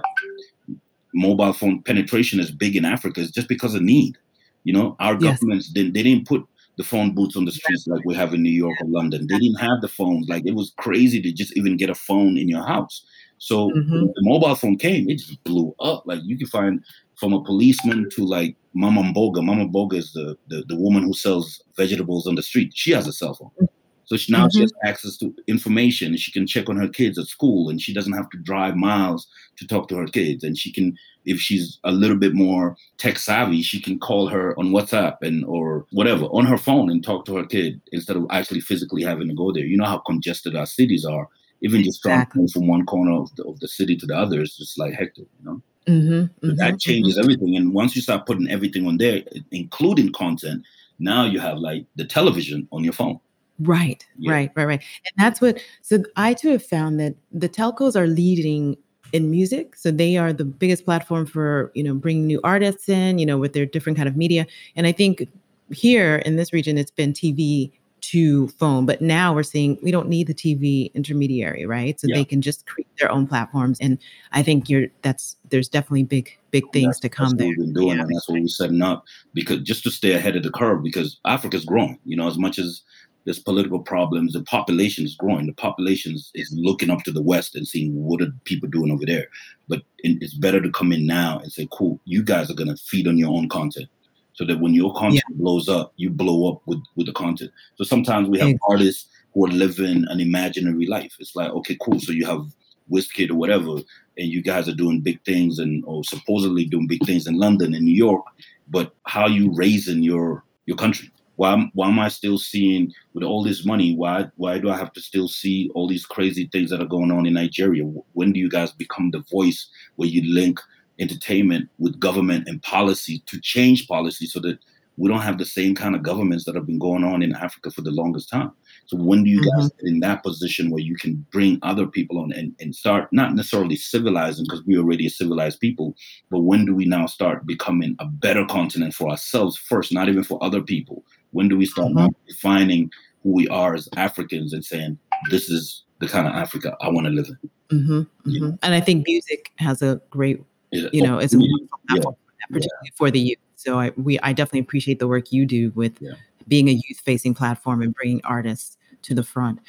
Speaker 2: mobile phone penetration is big in Africa is just because of need. You know, our yes. governments didn't they didn't put the phone booths on the streets like we have in New York or London. They didn't have the phones. Like it was crazy to just even get a phone in your house. So mm-hmm. the mobile phone came, it just blew up. Like you can find from a policeman to like Mama Mboga. Mama Mboga is the, the, the woman who sells vegetables on the street. She has a cell phone. So she, now mm-hmm. she has access to information she can check on her kids at school and she doesn't have to drive miles to talk to her kids. And she can, if she's a little bit more tech savvy, she can call her on WhatsApp and or whatever on her phone and talk to her kid instead of actually physically having to go there. You know how congested our cities are. Even just exactly. from one corner of the, of the city to the other is just like hectic, you know? Mm-hmm, mm-hmm, that changes mm-hmm. everything. And once you start putting everything on there, including content, now you have like the television on your phone.
Speaker 1: Right, yeah. right, right, right. And that's what, so I too have found that the telcos are leading in music. So they are the biggest platform for, you know, bringing new artists in, you know, with their different kind of media. And I think here in this region, it's been TV to phone, but now we're seeing we don't need the TV intermediary, right? So yeah. they can just create their own platforms. And I think you're that's there's definitely big, big things
Speaker 2: that's,
Speaker 1: to come there.
Speaker 2: We've been doing, yeah. and that's what we're setting up because just to stay ahead of the curve, because Africa's growing, you know, as much as there's political problems. The population is growing. The population is looking up to the West and seeing what are people doing over there. But it's better to come in now and say, cool, you guys are going to feed on your own content. So that when your content yeah. blows up, you blow up with, with the content. So sometimes we have artists who are living an imaginary life. It's like, okay, cool. So you have Wizkid or whatever, and you guys are doing big things and or supposedly doing big things in London and New York, but how are you raising your your country? Why, why am I still seeing with all this money? Why why do I have to still see all these crazy things that are going on in Nigeria? When do you guys become the voice where you link entertainment with government and policy to change policy so that we don't have the same kind of governments that have been going on in Africa for the longest time? So when do you mm-hmm. guys get in that position where you can bring other people on and, and start not necessarily civilizing because we're already a civilized people, but when do we now start becoming a better continent for ourselves first, not even for other people? When do we start mm-hmm. defining who we are as Africans and saying, this is the kind of Africa I want to live in?
Speaker 1: Mm-hmm, mm-hmm. And I think music has a great, yeah. you know, it's a wonderful platform, particularly yeah. for the youth. So I, we, I definitely appreciate the work you do with being a youth facing platform and bringing artists to the front.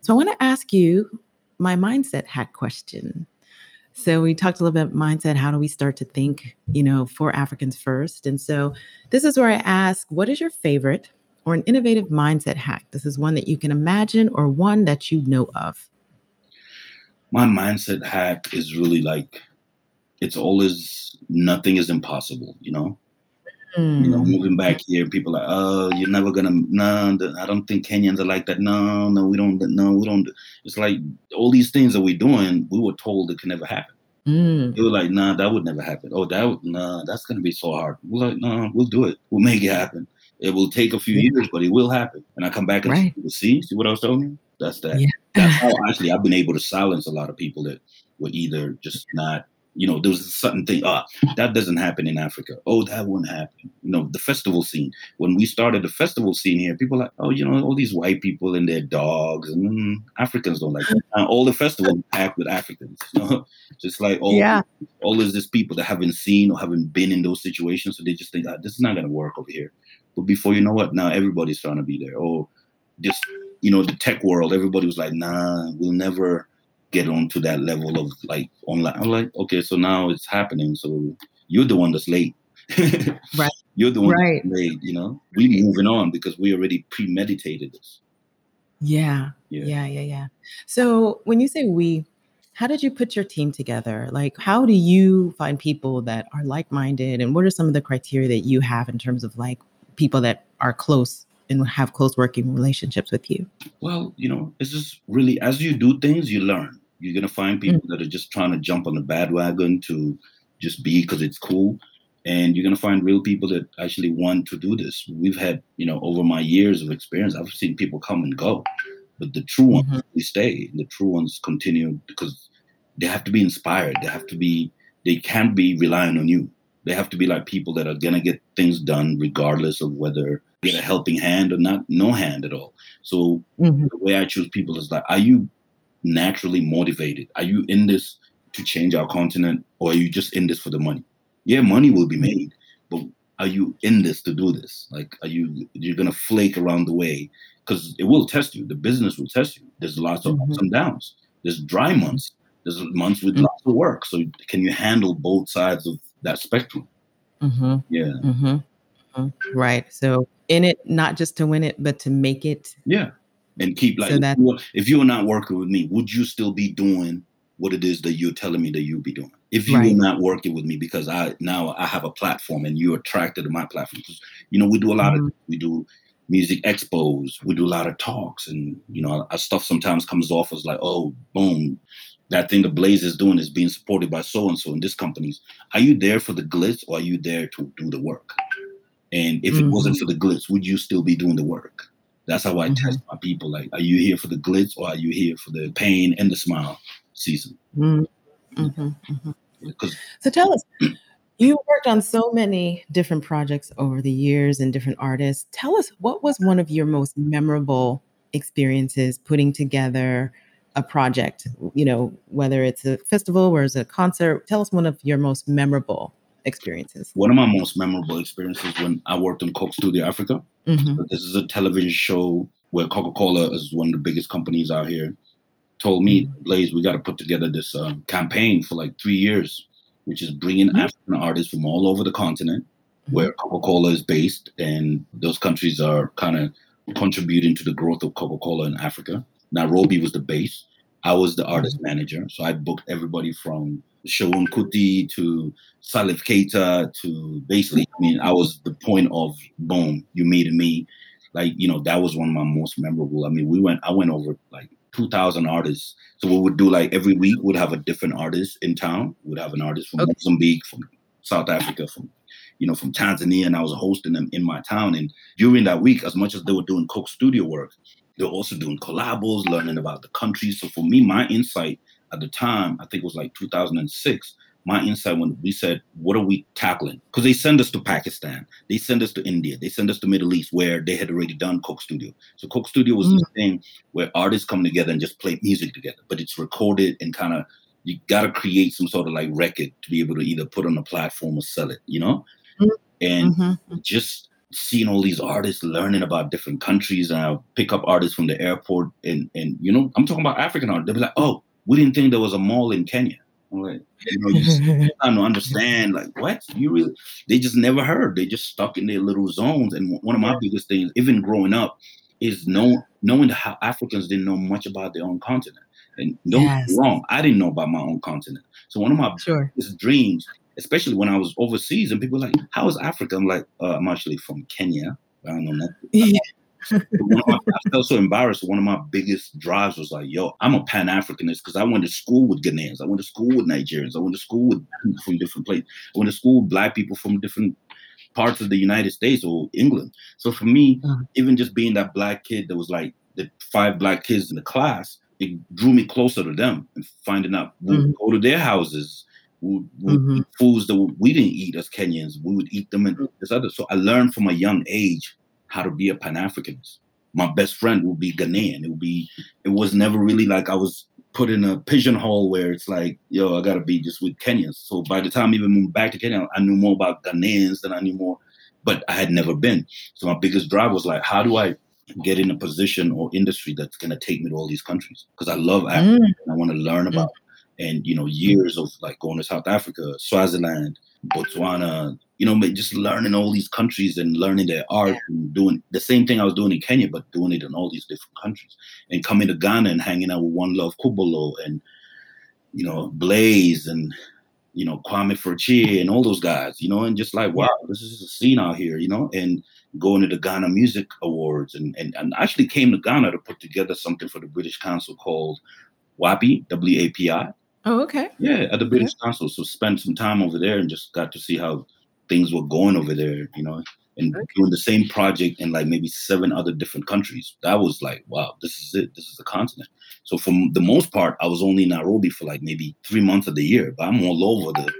Speaker 1: So I want to ask you my mindset hack question. So we talked a little bit mindset. How do we start to think, you know, for Africans first? And so this is where I ask, what is your favorite or an innovative mindset hack? This is one that you can imagine or one that you know of.
Speaker 2: My mindset hack is really like it's always nothing is impossible, you know? Mm. You know, hmm. moving back here, people are like, oh, you're never gonna. No, I don't think Kenyans are like that. No, no, we don't. No, we don't. It's like all these things that we're doing, we were told it can never happen. Mm. They were like, nah, that would never happen. Oh, that would, nah, that's gonna be so hard. We're like, no, nah, we'll do it. We'll make it happen. It will take a few years, but it will happen. And I come back and right. see, see what I was telling you? That's that. Yeah. That's how actually I've been able to silence a lot of people that were either just not you know, there was a certain thing, ah, that doesn't happen in Africa. Oh, that wouldn't happen. You know, the festival scene. When we started the festival scene here, people like, oh, you know, all these white people and their dogs, and mm, Africans don't like that. all the festivals packed with Africans, you know, just like all, yeah. all of these people that haven't seen or haven't been in those situations, so they just think, ah, this is not going to work over here. But before you know what, now everybody's trying to be there. Or just, you know, the tech world, everybody was like, nah, we'll never get onto that level of like online. I'm like, okay, so now it's happening. So you're the one that's late. right. You're the one right. that's late, you know? We moving on because we already premeditated this.
Speaker 1: Yeah. Yeah. Yeah. Yeah. Yeah. So when you say we, how did you put your team together? Like, how do you find people that are like minded? And what are some of the criteria that you have in terms of like people that are close and have close working relationships with you?
Speaker 2: Well, you know, it's just really as you do things, you learn. You're gonna find people mm-hmm. that are just trying to jump on the bandwagon to just be because it's cool. And you're gonna find real people that actually want to do this. We've had, you know, over my years of experience, I've seen people come and go. But the true ones mm-hmm. stay. The true ones continue because they have to be inspired. They have to be they can't be relying on you. They have to be like people that are gonna get things done regardless of whether get a helping hand or not no hand at all. So mm-hmm. the way I choose people is like, are you naturally motivated? Are you in this to change our continent or are you just in this for the money? Yeah, money will be made, but are you in this to do this? Like, are you you're gonna flake around the way? Because it will test you. The business will test you. There's lots of mm-hmm. ups and downs. There's dry months. There's months with mm-hmm. lots of work. So can you handle both sides of that spectrum? Mm-hmm. Yeah.
Speaker 1: Mm-hmm. Mm-hmm. Right. So in it, not just to win it, but to make it.
Speaker 2: Yeah. And keep like, so that, if, you if you're not working with me, would you still be doing what it is that you're telling me that you'll be doing? If you right. were not working with me, because I now I have a platform and you're attracted to my platform. You know, we do a lot mm-hmm. of we do music expos, we do a lot of talks, and you know, our stuff sometimes comes off as like, oh, boom, that thing the Blaze is doing is being supported by so and so in this companies. Are you there for the glitz or are you there to do the work? And if mm-hmm. it wasn't mm-hmm. for the glitz, would you still be doing the work? That's how I mm-hmm. test my people. Like, are you here for the glitz or are you here for the pain and the smile season? Mm-hmm.
Speaker 1: mm-hmm. So tell us, you worked on so many different projects over the years and different artists. Tell us what was one of your most memorable experiences putting together a project, you know, whether it's a festival or it's a concert. Tell us one of your most memorable experiences?
Speaker 2: One of my most memorable experiences when I worked on Coke Studio Africa. Mm-hmm. This is a television show where Coca Cola is one of the biggest companies out here. Told me, mm-hmm. Blaze, we got to put together this uh, campaign for like three years, which is bringing mm-hmm. African artists from all over the continent mm-hmm. where Coca Cola is based, and those countries are kind of contributing to the growth of Coca Cola in Africa. Nairobi was the base. I was the artist mm-hmm. manager, so I booked everybody from Seun Kuti to Salif Keita to basically, I mean, I was the point of boom, you made me. Like, you know, that was one of my most memorable. I mean, we went, I went over like 2,000 artists. So we would do like every week, we'd have a different artist in town. We'd have an artist from okay. Mozambique, from South Africa, from you know, from Tanzania, and I was hosting them in my town. And during that week, as much as they were doing Coke studio work, they're also doing collabos, learning about the country. So for me, my insight at the time, I think it was like 2006, my insight when we said, what are we tackling? Because they send us to Pakistan, they send us to India, they send us to Middle East where they had already done Coke Studio. So Coke Studio was mm. the thing where artists come together and just play music together, but it's recorded and kind of you got to create some sort of like record to be able to either put on a platform or sell it, you know? Mm. And mm-hmm. just seeing all these artists learning about different countries and I'll pick up artists from the airport and and you know, I'm talking about African art. They'll be like, oh, we didn't think there was a mall in Kenya. Like, you know, you trying to understand, like, what you really? They just never heard. They just stuck in their little zones. And one of my biggest things, even growing up, is know, knowing how Africans didn't know much about their own continent. And don't yes. wrong, I didn't know about my own continent. So one of my sure. biggest dreams, especially when I was overseas, and people were like, "How is Africa?" I'm like, uh, "I'm actually from Kenya." I don't know nothing. my, I felt so embarrassed. One of my biggest drives was like, yo, I'm a Pan Africanist because I went to school with Ghanaians. I went to school with Nigerians. I went to school with people from different places. I went to school with black people from different parts of the United States or England. So for me, uh-huh. even just being that black kid that was like the five black kids in the class, it drew me closer to them and finding out we mm-hmm. go to their houses. We would, mm-hmm. foods that we didn't eat as Kenyans. We would eat them and this other. So I learned from a young age how to be a Pan Africanist. My best friend will be Ghanaian. It would be. It was never really like I was put in a pigeonhole where it's like, yo, I gotta be just with Kenyans. So by the time I even moved back to Kenya, I knew more about Ghanaians than I knew more, but I had never been. So my biggest drive was like, how do I get in a position or industry that's gonna take me to all these countries? Because I love Africa mm. and I want to learn about. Mm. And you know, years of like going to South Africa, Swaziland, Botswana, you know, just learning all these countries and learning their art yeah. and doing the same thing I was doing in Kenya, but doing it in all these different countries. And coming to Ghana and hanging out with Wanlov Kubolor and, you know, Blaze and, you know, Kwame Furchie and all those guys, you know, and just like, wow, this is a scene out here, you know, and going to the Ghana Music Awards and, and, and actually came to Ghana to put together something for the British Council called WAPI, W-A-P-I.
Speaker 1: Oh, okay.
Speaker 2: Yeah, at the British. Council. So spent some time over there and just got to see how things were going over there, you know, and doing the same project in like maybe seven other different countries. That was like, wow, this is it. This is the continent. So for the most part, I was only in Nairobi for like maybe three months of the year, but I'm all over the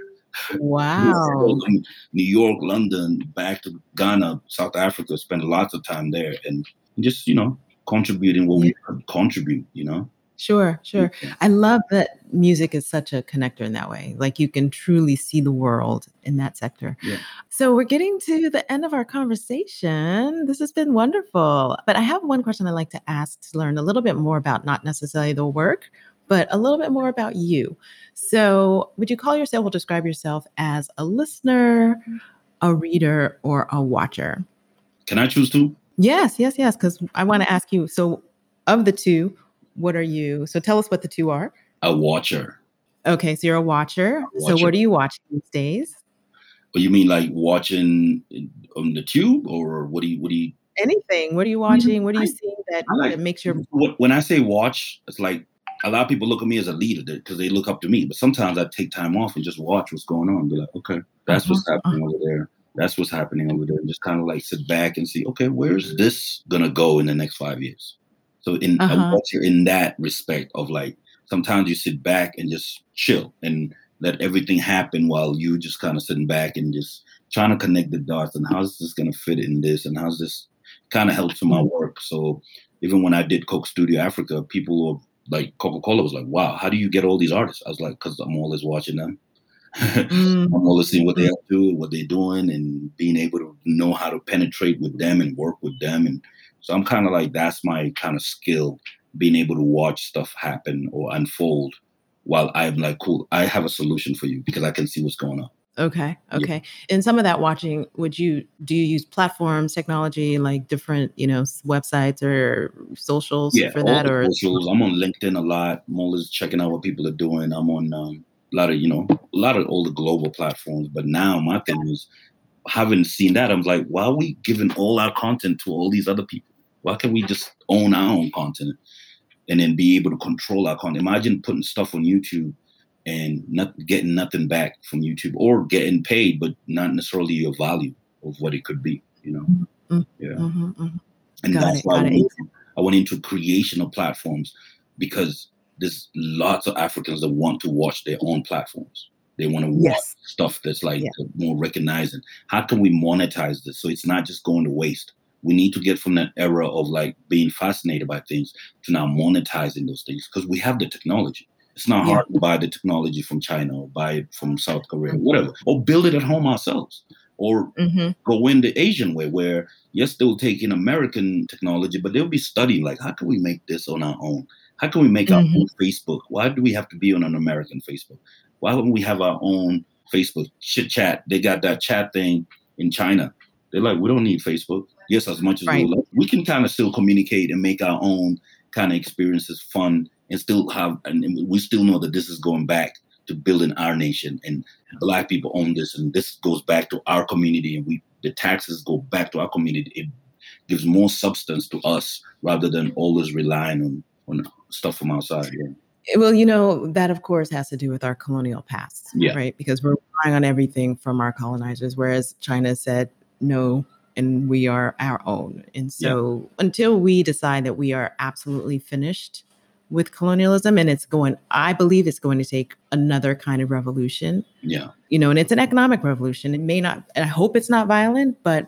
Speaker 1: Wow.
Speaker 2: New York, London, back to Ghana, South Africa, spent lots of time there and just, you know, contributing what we contribute, you know.
Speaker 1: Sure, sure. Mm-hmm. I love that music is such a connector in that way. Like you can truly see the world in that sector.
Speaker 2: Yeah.
Speaker 1: So we're getting to the end of our conversation. This has been wonderful. But I have one question I'd like to ask to learn a little bit more about not necessarily the work, but a little bit more about you. So would you call yourself or describe yourself as a listener, mm-hmm. a reader, or a watcher?
Speaker 2: Can I choose two?
Speaker 1: Yes, yes, yes. Because I want to mm-hmm. ask you. So of the two, what are you? So tell us what the two are.
Speaker 2: A watcher.
Speaker 1: Okay, so you're a watcher. A watcher. So what are you watching these days?
Speaker 2: Well, you mean like watching on the tube, or what do you? What do you?
Speaker 1: Anything. What are you watching? What are you seeing that, like, that makes your?
Speaker 2: When I say watch, it's like a lot of people look at me as a leader because they look up to me. But sometimes I take time off and just watch what's going on. Be like, okay, that's uh-huh. what's happening uh-huh. over there. That's what's happening over there. And just kind of like sit back and see, okay, where's this gonna go in the next five years? So in uh-huh. in that respect of like sometimes you sit back and just chill and let everything happen while you just kind of sitting back and just trying to connect the dots and how's this gonna fit in this and how's this kind of helps in my mm-hmm. work. So even when I did Coke Studio Africa, people were like Coca Cola was like, "Wow, how do you get all these artists?" I was like, "Cause I'm always watching them. mm. I'm always seeing what they mm-hmm. do, what they're doing, and being able to know how to penetrate with them and work with them and so I'm kind of like that's my kind of skill, being able to watch stuff happen or unfold while I'm like, cool, I have a solution for you because I can see what's going on.
Speaker 1: Okay. Okay. Yeah. And some of that watching, would you do you use platforms, technology, like different, you know, websites or socials
Speaker 2: yeah,
Speaker 1: for that? Or
Speaker 2: socials. I'm on LinkedIn a lot. I'm always checking out what people are doing. I'm on um, a lot of you know a lot of all the global platforms. But now my thing is having seen that, I'm like, why are we giving all our content to all these other people? Why can't we just own our own content and then be able to control our content? Imagine putting stuff on YouTube and not getting nothing back from YouTube or getting paid, but not necessarily your value of what it could be, you know?
Speaker 1: Mm-hmm.
Speaker 2: Yeah.
Speaker 1: Mm-hmm, mm-hmm.
Speaker 2: And
Speaker 1: Got
Speaker 2: that's
Speaker 1: it,
Speaker 2: why I went, into, I went into creation of platforms because there's lots of Africans that want to watch their own platforms. They want to watch
Speaker 1: Yes.
Speaker 2: stuff that's like
Speaker 1: Yeah.
Speaker 2: more recognizing. How can we monetize this so it's not just going to waste? We need to get from that era of like being fascinated by things to now monetizing those things because we have the technology. It's not
Speaker 1: Yeah.
Speaker 2: hard to buy the technology from China or buy it from South Korea, whatever, or build it at home ourselves, or
Speaker 1: Mm-hmm.
Speaker 2: go in the Asian way, where yes, they'll take in American technology, but they'll be studying like, how can we make this on our own? How can we make our
Speaker 1: Mhm.
Speaker 2: own Facebook? Why do we have to be on an American Facebook? Why wouldn't we have our own Facebook chit chat? They got that chat thing in China. They're like, we don't need Facebook. Yes, as much as
Speaker 1: Right.
Speaker 2: we love, we can kind of still communicate and make our own kind of experiences fun and still have, and we still know that this is going back to building our nation and black people own this and this goes back to our community and we the taxes go back to our community it gives more substance to us rather than always relying on on stuff from outside yeah
Speaker 1: Well, you know, that of course has to do with our colonial past,
Speaker 2: Yeah.
Speaker 1: right? Because we're relying on everything from our colonizers, whereas China said no, and we are our own. And so until we decide that we are absolutely finished with colonialism, and it's going, I believe it's going to take another kind of revolution,
Speaker 2: yeah
Speaker 1: you know, and it's an economic revolution. It may not, and I hope it's not violent, but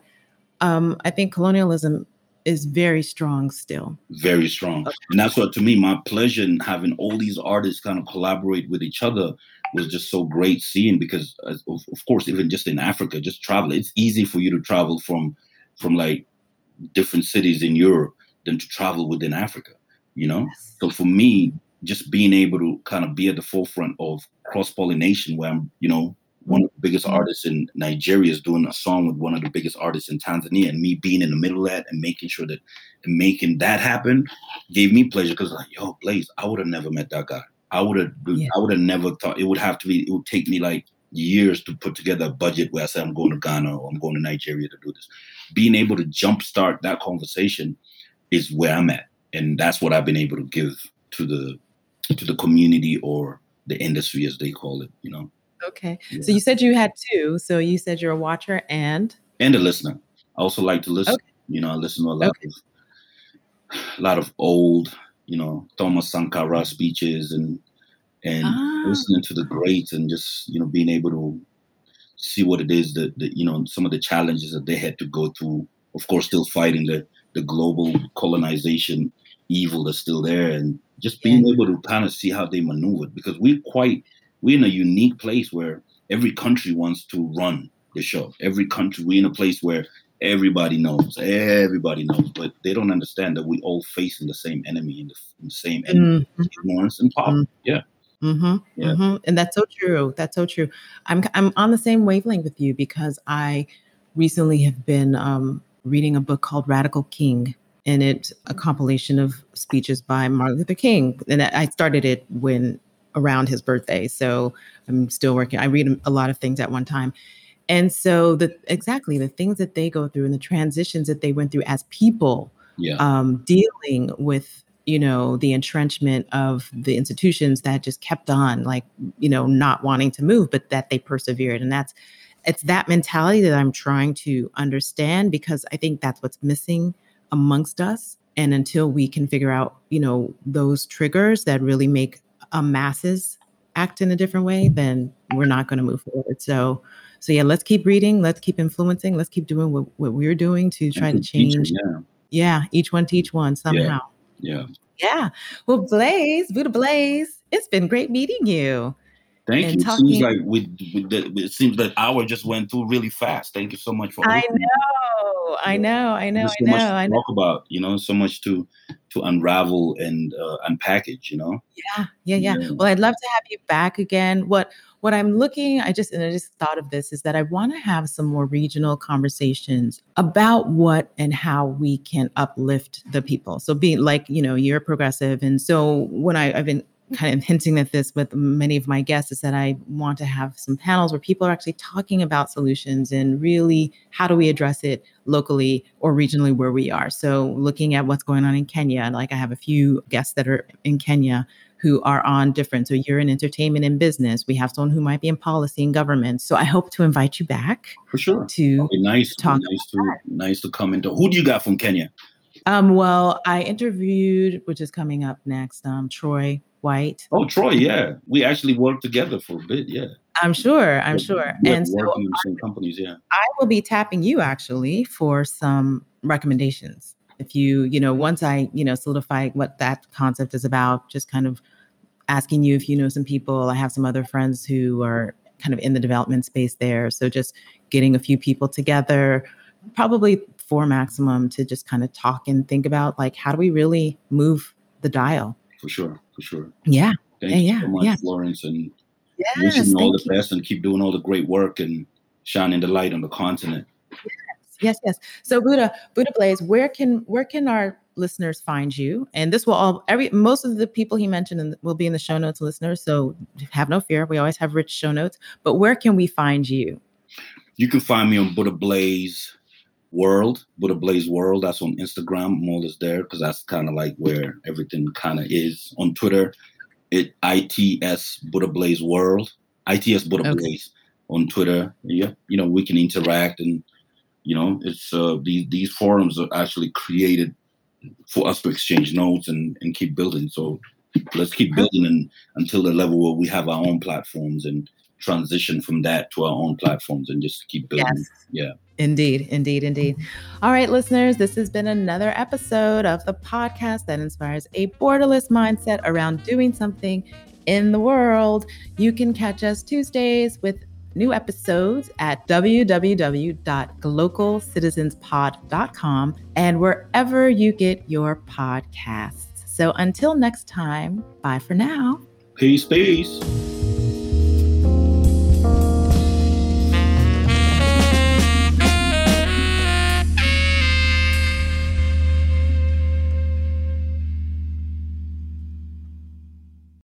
Speaker 1: um, I think colonialism is very strong still.
Speaker 2: very strong. And that's what to me my pleasure in having all these artists kind of collaborate with each other was just so great seeing because of, of course even just in africa just travel it's easy for you to travel from from like different cities in europe than to travel within africa you know? So for me just being able to kind of be at the forefront of cross pollination where i'm you know one of the biggest
Speaker 1: Mhm.
Speaker 2: artists in Nigeria is doing a song with one of the biggest artists in Tanzania, and me being in the middle of that and making sure that and making that happen gave me pleasure because like, yo, Blaze, I would have never met that guy. I would have,
Speaker 1: Yeah.
Speaker 2: I would have never thought it would have to be. It would take me like years to put together a budget where I say I'm going to Ghana or I'm going to Nigeria to do this. Being able to jumpstart that conversation is where I'm at, and that's what I've been able to give to the to the community or the industry as they call it. You know.
Speaker 1: Okay.
Speaker 2: Yeah.
Speaker 1: So you said you had two. So you said you're a watcher and
Speaker 2: and a listener. I also like to listen.
Speaker 1: Okay.
Speaker 2: You know, I listen to a lot
Speaker 1: Okay.
Speaker 2: of a lot of old, you know, Thomas Sankara speeches and and
Speaker 1: Ah.
Speaker 2: listening to the greats and just you know being able to see what it is that, that you know some of the challenges that they had to go through. Of course, still fighting the the global colonization evil that's still there, and just being able to kind of see how they maneuvered because we're quite we're in a unique place where every country wants to run the show. Every country we're in a place where everybody knows, everybody knows, but they don't understand that we all facing the same enemy and the, the same enemy,
Speaker 1: Mhm.
Speaker 2: ignorance and poverty. Yeah,
Speaker 1: Mm-hmm,
Speaker 2: Yeah.
Speaker 1: hmm And that's so true. That's so true. I'm I'm on the same wavelength with you because I recently have been um, reading a book called Radical King, and it's a compilation of speeches by Martin Luther King. And I I started it when around his birthday, so I'm still working. I read a lot of things at one time, and so the exactly the things that they go through and the transitions that they went through as people
Speaker 2: yeah,
Speaker 1: um, dealing with you know the entrenchment of the institutions that just kept on like you know not wanting to move but that they persevered. And that's it's that mentality that i'm trying to understand because i think that's what's missing amongst us. And until we can figure out you know those triggers that really make a masses act in a different way then we're not going to move forward so so yeah let's keep reading let's keep influencing let's keep doing what, what we're doing to try to change
Speaker 2: Yeah,
Speaker 1: yeah, each one teach one somehow.
Speaker 2: yeah.
Speaker 1: Yeah. Well, Blaze, Buddha Blaze, it's been great meeting you.
Speaker 2: Thank
Speaker 1: And
Speaker 2: you. It
Speaker 1: talking-
Speaker 2: seems like we, we it seems that hour just went through really fast. Thank you so much for.
Speaker 1: I know, I know, I know,
Speaker 2: There's
Speaker 1: I know,
Speaker 2: much to
Speaker 1: I know.
Speaker 2: talk about. You know, so much to to unravel and uh, unpackage. You know.
Speaker 1: Yeah, yeah, yeah.
Speaker 2: Yeah.
Speaker 1: Well, I'd love to have you back again. What what I'm looking, I just and I just thought of this is that I want to have some more regional conversations about what and how we can uplift the people. So being like, you know, you're progressive. And so when I, I've been kind of hinting at this with many of my guests is that I want to have some panels where people are actually talking about solutions and really how do we address it locally or regionally where we are. So looking at what's going on in Kenya, like I have a few guests that are in Kenya who are on different. So you're in entertainment and business. We have someone who might be in policy and government. So I hope to invite you back.
Speaker 2: For sure.
Speaker 1: To
Speaker 2: nice. Talk nice to that. nice to come into. Who do you got from Kenya?
Speaker 1: Um, well, I interviewed, which is coming up next, um, Troy White.
Speaker 2: Oh, Troy, yeah. We actually worked together for a bit, yeah.
Speaker 1: I'm sure. I'm sure. and
Speaker 2: so some companies, yeah.
Speaker 1: I will be tapping you actually for some recommendations. If you, you know, once I, you know, solidify what that concept is about, just kind of asking you if you know some people. I have some other friends who are kind of in the development space there. So just getting a few people together, probably four maximum to just kind of talk and think about like how do we really move the dial?
Speaker 2: For sure, for sure.
Speaker 1: Yeah.
Speaker 2: Thank
Speaker 1: yeah,
Speaker 2: you
Speaker 1: yeah,
Speaker 2: so much,
Speaker 1: yeah.
Speaker 2: Florence, and
Speaker 1: yes,
Speaker 2: wishing you all the
Speaker 1: you.
Speaker 2: best and keep doing all the great work and shining the light on the continent.
Speaker 1: Yes, yes. So Buddha, Buddha Blaze, where can where can our listeners find you? And this will all every most of the people he mentioned in, will be in the show notes, listeners. So have no fear. We always have rich show notes. But where can we find you?
Speaker 2: You can find me on Buddha Blaze World, Buddha Blaze World. That's on Instagram. I'm always there because that's kind of like where everything kind of is. On Twitter, it ITS Buddha Blaze World, ITS Buddha okay. Blaze on Twitter. Yeah, you know we can interact and you know it's uh, these these forums are actually created for us to exchange notes and and keep building. So let's keep building and until the level where we have our own platforms and transition from that to our own platforms and just keep building.
Speaker 1: Yes.
Speaker 2: Yeah.
Speaker 1: Indeed, indeed, indeed. All right, listeners, this has been another episode of the podcast that inspires a borderless mindset around doing something in the world. You can catch us Tuesdays with new episodes at www.glocalcitizenspod.com and wherever you get your podcasts. So until next time, bye for now.
Speaker 2: Peace, peace.